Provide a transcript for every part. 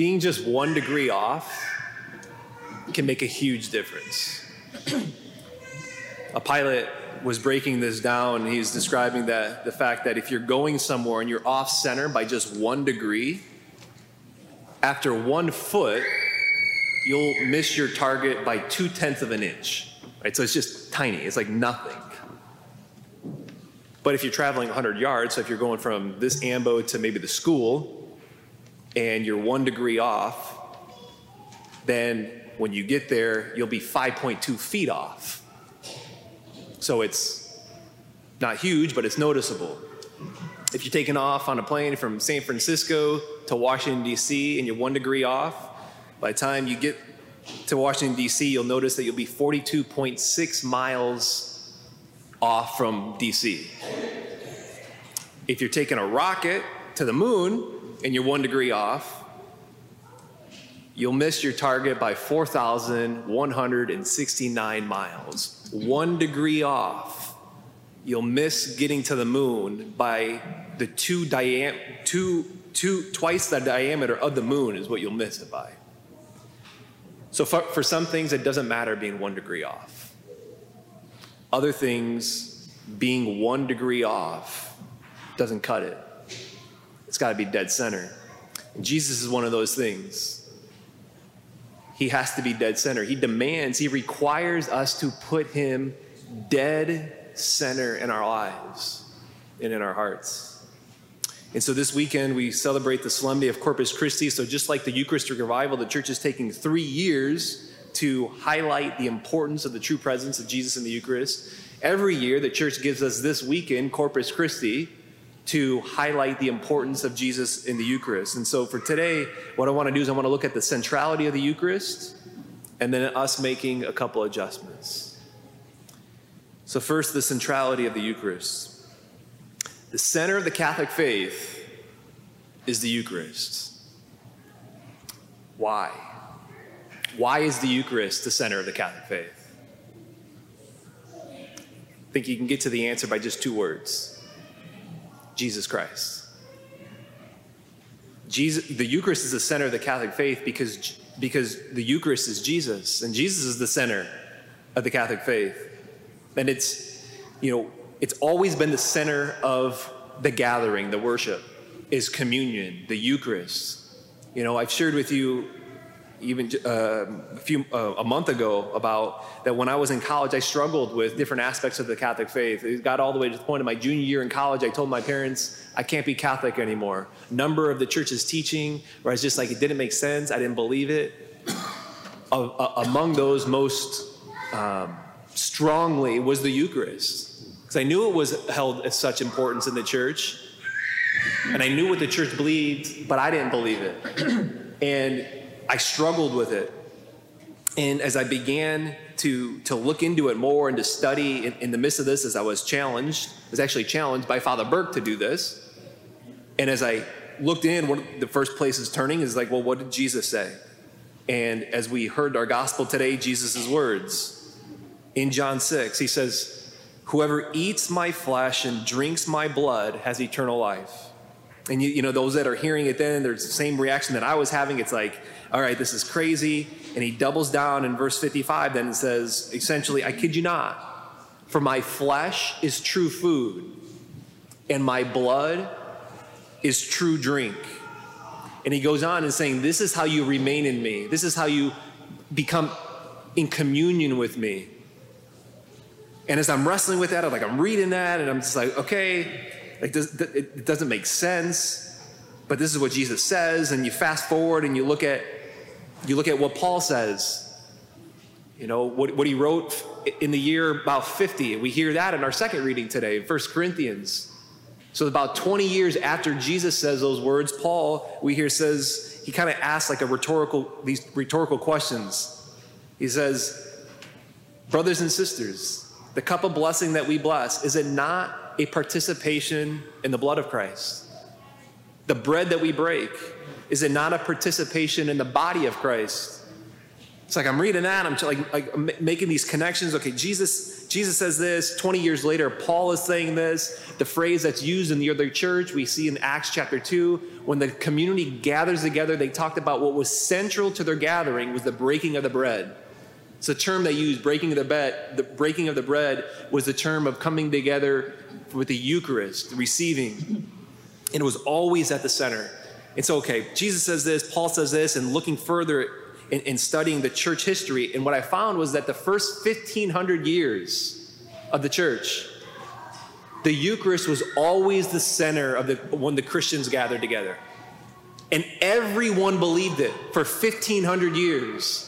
being just one degree off can make a huge difference. a pilot was breaking this down. He's describing that the fact that if you're going somewhere and you're off center by just one degree, after one foot, you'll miss your target by two tenths of an inch. Right? So it's just tiny. It's like nothing. But if you're traveling 100 yards, so if you're going from this ambo to maybe the school, and you're one degree off, then when you get there, you'll be 5.2 feet off. So it's not huge, but it's noticeable. If you're taking off on a plane from San Francisco to Washington, D.C., and you're one degree off, by the time you get to Washington, D.C., you'll notice that you'll be 42.6 miles off from D.C. If you're taking a rocket to the moon and you're one degree off, you'll miss your target by 4,169 miles. One degree off, you'll miss getting to the moon by the two diam- two, two, twice the diameter of the moon is what you'll miss it by. So for, for some things, it doesn't matter being one degree off. Other things, being one degree off doesn't cut it. It's got to be dead center. And Jesus is one of those things. He has to be dead center. He demands, he requires us to put him dead center in our lives and in our hearts. And so this weekend we celebrate the solemnity of Corpus Christi. So just like the Eucharistic revival, the church is taking three years to highlight the importance of the true presence of Jesus in the Eucharist. Every year, the church gives us this weekend, Corpus Christi, to highlight the importance of Jesus in the Eucharist. And so for today, what I want to do is I want to look at the centrality of the Eucharist and then us making a couple adjustments. So, first, the centrality of the Eucharist. The center of the Catholic faith is the Eucharist. Why? Why is the Eucharist the center of the Catholic faith? I think you can get to the answer by just two words Jesus Christ. Jesus, the Eucharist is the center of the Catholic faith because, because the Eucharist is Jesus, and Jesus is the center of the Catholic faith. And it's, you know, it's always been the center of the gathering, the worship, is communion, the Eucharist. You know, I've shared with you even uh, a few uh, a month ago about that when I was in college, I struggled with different aspects of the Catholic faith. It got all the way to the point of my junior year in college. I told my parents I can't be Catholic anymore. Number of the church's teaching, where I was just like it didn't make sense. I didn't believe it. Uh, among those most um, strongly was the Eucharist, because I knew it was held as such importance in the church, and I knew what the church believed, but I didn't believe it, and I struggled with it. And as I began to, to look into it more and to study in, in the midst of this, as I was challenged, I was actually challenged by Father Burke to do this. And as I looked in, one of the first places turning is like, well, what did Jesus say? And as we heard our gospel today, Jesus' words in John 6, he says, Whoever eats my flesh and drinks my blood has eternal life. And you, you know, those that are hearing it then, there's the same reaction that I was having. It's like, all right, this is crazy. And he doubles down in verse 55 then and says, essentially, I kid you not, for my flesh is true food, and my blood is true drink. And he goes on and saying, This is how you remain in me. This is how you become in communion with me. And as I'm wrestling with that, I'm like, I'm reading that, and I'm just like, okay, like it doesn't make sense, but this is what Jesus says. And you fast forward and you look at you look at what Paul says. You know what, what he wrote in the year about 50. We hear that in our second reading today, First Corinthians. So about 20 years after Jesus says those words, Paul, we hear says, he kind of asks like a rhetorical, these rhetorical questions. He says, Brothers and sisters, the cup of blessing that we bless, is it not a participation in the blood of Christ? The bread that we break, is it not a participation in the body of Christ? It's like I'm reading that, I'm like, like making these connections. Okay, Jesus, Jesus says this. 20 years later, Paul is saying this. The phrase that's used in the early church, we see in Acts chapter 2, when the community gathers together, they talked about what was central to their gathering was the breaking of the bread. It's a term they used, breaking of the bread. The breaking of the bread was the term of coming together with the Eucharist, receiving. And it was always at the center. And so, okay, Jesus says this, Paul says this, and looking further in, in studying the church history, and what I found was that the first 1500 years of the church, the Eucharist was always the center of the, when the Christians gathered together. And everyone believed it for 1500 years.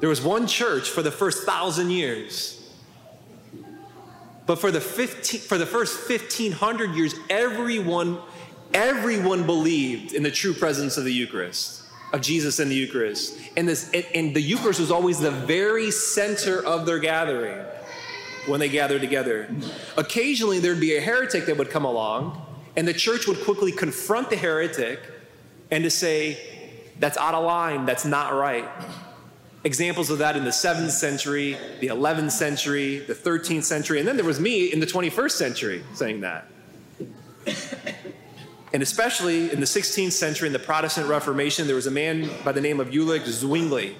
There was one church for the first thousand years. But for the, 15, for the first 1500 years, everyone, everyone believed in the true presence of the Eucharist, of Jesus in the Eucharist. And, this, and, and the Eucharist was always the very center of their gathering when they gathered together. Occasionally, there'd be a heretic that would come along, and the church would quickly confront the heretic and to say, that's out of line, that's not right examples of that in the 7th century, the 11th century, the 13th century, and then there was me in the 21st century saying that. And especially in the 16th century in the Protestant Reformation, there was a man by the name of Ulrich Zwingli.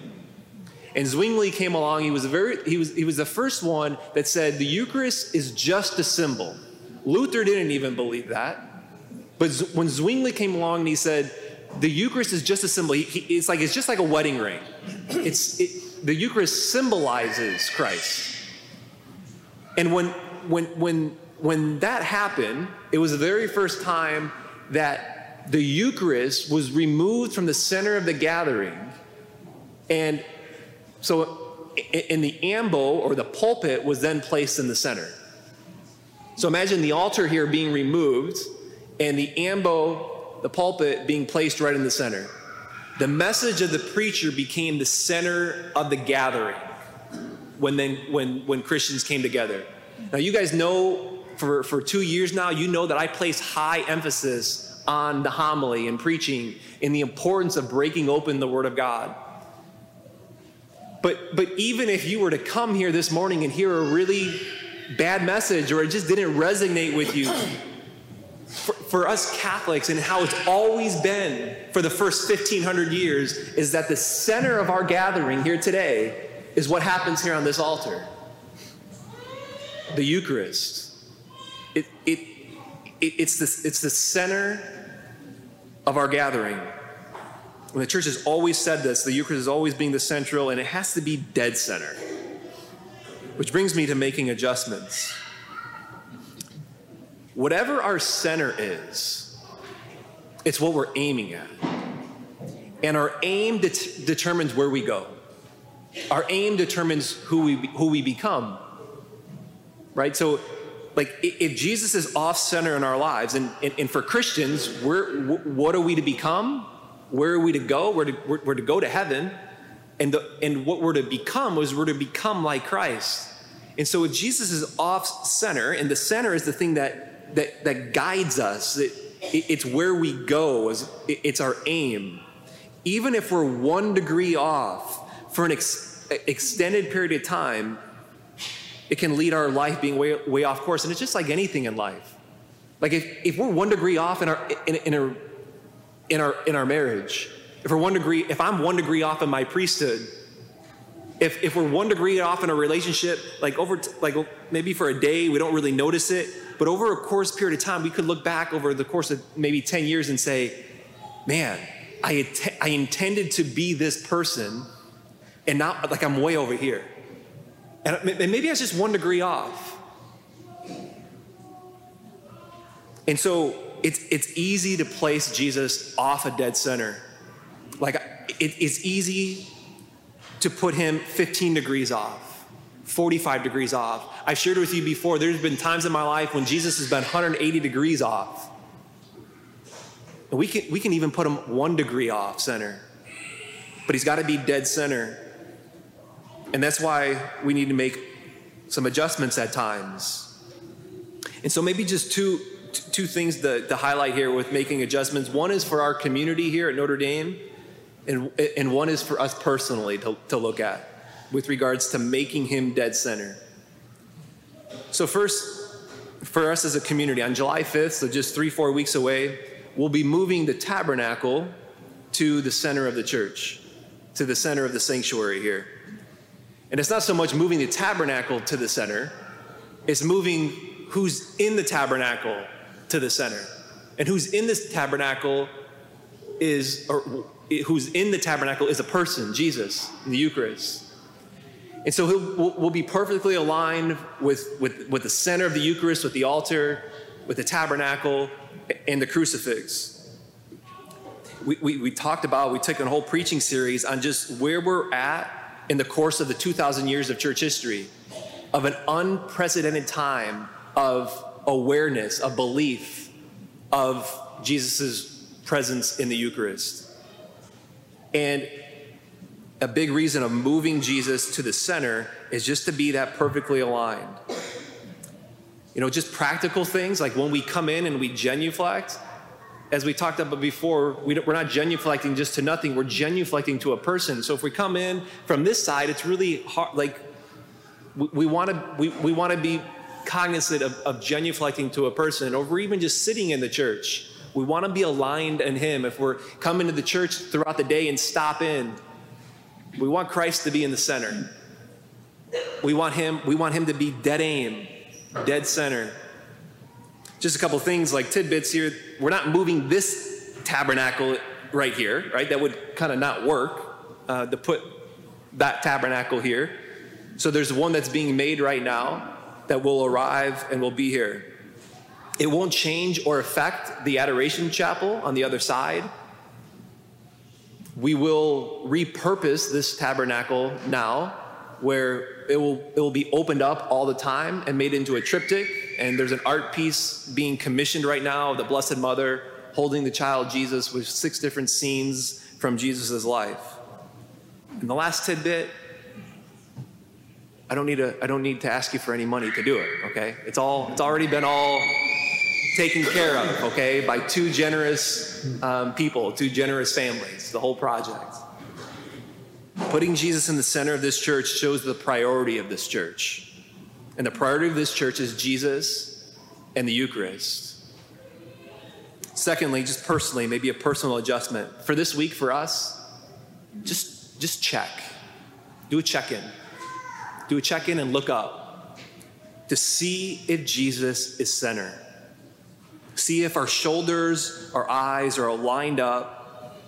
And Zwingli came along, he was, very, he, was, he was the first one that said the Eucharist is just a symbol. Luther didn't even believe that. But when Zwingli came along and he said, the Eucharist is just a symbol. He, he, it's like it's just like a wedding ring. It's it, the Eucharist symbolizes Christ. And when when when when that happened, it was the very first time that the Eucharist was removed from the center of the gathering, and so in the ambo or the pulpit was then placed in the center. So imagine the altar here being removed, and the ambo the pulpit being placed right in the center. The message of the preacher became the center of the gathering when, then, when, when Christians came together. Now, you guys know for, for two years now, you know that I place high emphasis on the homily and preaching and the importance of breaking open the Word of God. But, but even if you were to come here this morning and hear a really bad message or it just didn't resonate with you, for, for, us Catholics and how it's always been for the first 1500 years is that the center of our gathering here today is what happens here on this altar the Eucharist. It, it, it, it's, the, it's the center of our gathering. And the church has always said this the Eucharist is always being the central, and it has to be dead center. Which brings me to making adjustments whatever our center is, it's what we're aiming at. And our aim det- determines where we go. Our aim determines who we, who we become. Right? So, like, if Jesus is off center in our lives, and, and, and for Christians, we're, what are we to become? Where are we to go? We're to, we're, we're to go to heaven. And, the, and what we're to become was we're to become like Christ. And so if Jesus is off center, and the center is the thing that that, that guides us. It, it's where we go, it's our aim. Even if we're one degree off for an ex- extended period of time, it can lead our life being way, way off course. And it's just like anything in life. Like if, if we're one degree off in our, in, in, our, in, our, in our marriage, if we're one degree, if I'm one degree off in my priesthood, if, if we're one degree off in a relationship, like over, t- like maybe for a day, we don't really notice it, but over a course period of time, we could look back over the course of maybe 10 years and say, man, I, att- I intended to be this person, and now like I'm way over here. And maybe I was just one degree off. And so it's, it's easy to place Jesus off a dead center. Like it, it's easy to put him 15 degrees off. 45 degrees off. I've shared with you before, there's been times in my life when Jesus has been 180 degrees off. And we can, we can even put him one degree off center, but he's got to be dead center. And that's why we need to make some adjustments at times. And so, maybe just two, two things to, to highlight here with making adjustments. One is for our community here at Notre Dame, and, and one is for us personally to, to look at with regards to making him dead center. So, first, for us as a community, on July 5th, so just three, four weeks away, we'll be moving the tabernacle to the center of the church, to the center of the sanctuary here. And it's not so much moving the tabernacle to the center, it's moving who's in the tabernacle to the center. And who's in this tabernacle is, or who's in the tabernacle is a person, Jesus, in the Eucharist. And so we'll, we'll be perfectly aligned with, with, with the center of the Eucharist, with the altar, with the tabernacle, and the crucifix. We, we, we talked about, we took a whole preaching series on just where we're at in the course of the 2,000 years of church history, of an unprecedented time of awareness, of belief, of Jesus' presence in the Eucharist. And a big reason of moving Jesus to the center is just to be that perfectly aligned. You know, just practical things like when we come in and we genuflect, as we talked about before, we are not genuflecting just to nothing, we're genuflecting to a person. So if we come in from this side, it's really hard, like, we, want to we, we want to be cognizant of, of genuflecting to a person, or we're even just sitting in the church. We want to be aligned in Him. If we're coming to the church throughout the day and stop in, we want Christ to be in the center. We want Him. We want Him to be dead aim, dead center. Just a couple things like tidbits here. We're not moving this tabernacle right here, right? That would kind of not work uh, to put that tabernacle here. So there's one that's being made right now that will arrive and will be here. It won't change or affect the adoration chapel on the other side. We will repurpose this tabernacle now where it will, it will be opened up all the time and made into a triptych. And there's an art piece being commissioned right now of the Blessed Mother holding the child Jesus with six different scenes from Jesus' life. And the last tidbit I don't need to, I don't need to ask you for any money to do it, okay? It's all, it's already been all taken care of, okay, by two generous um, people, two generous families, the whole project. Putting Jesus in the center of this church shows the priority of this church. And the priority of this church is Jesus and the Eucharist. Secondly, just personally, maybe a personal adjustment. For this week for us, just just check. Do a check-in do a check in and look up to see if Jesus is center. See if our shoulders, our eyes are lined up.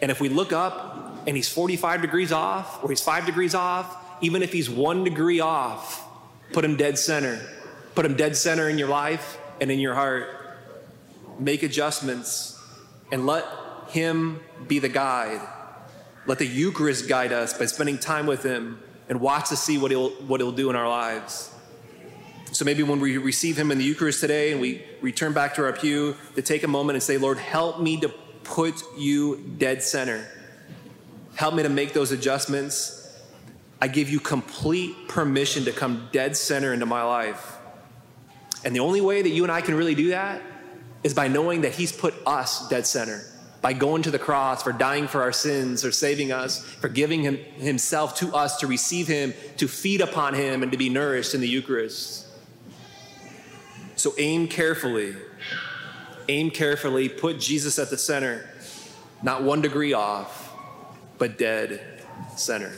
And if we look up and he's 45 degrees off or he's five degrees off, even if he's one degree off, put him dead center. Put him dead center in your life and in your heart. Make adjustments and let him be the guide. Let the Eucharist guide us by spending time with him and watch to see what he'll, what he'll do in our lives. So maybe when we receive him in the Eucharist today and we return back to our pew, to take a moment and say, Lord, help me to put you dead center. Help me to make those adjustments. I give you complete permission to come dead center into my life. And the only way that you and I can really do that is by knowing that he's put us dead center by going to the cross, for dying for our sins, for saving us, for giving him, himself to us to receive him, to feed upon him, and to be nourished in the Eucharist. So aim carefully. Aim carefully. Put Jesus at the center, not one degree off, but dead center.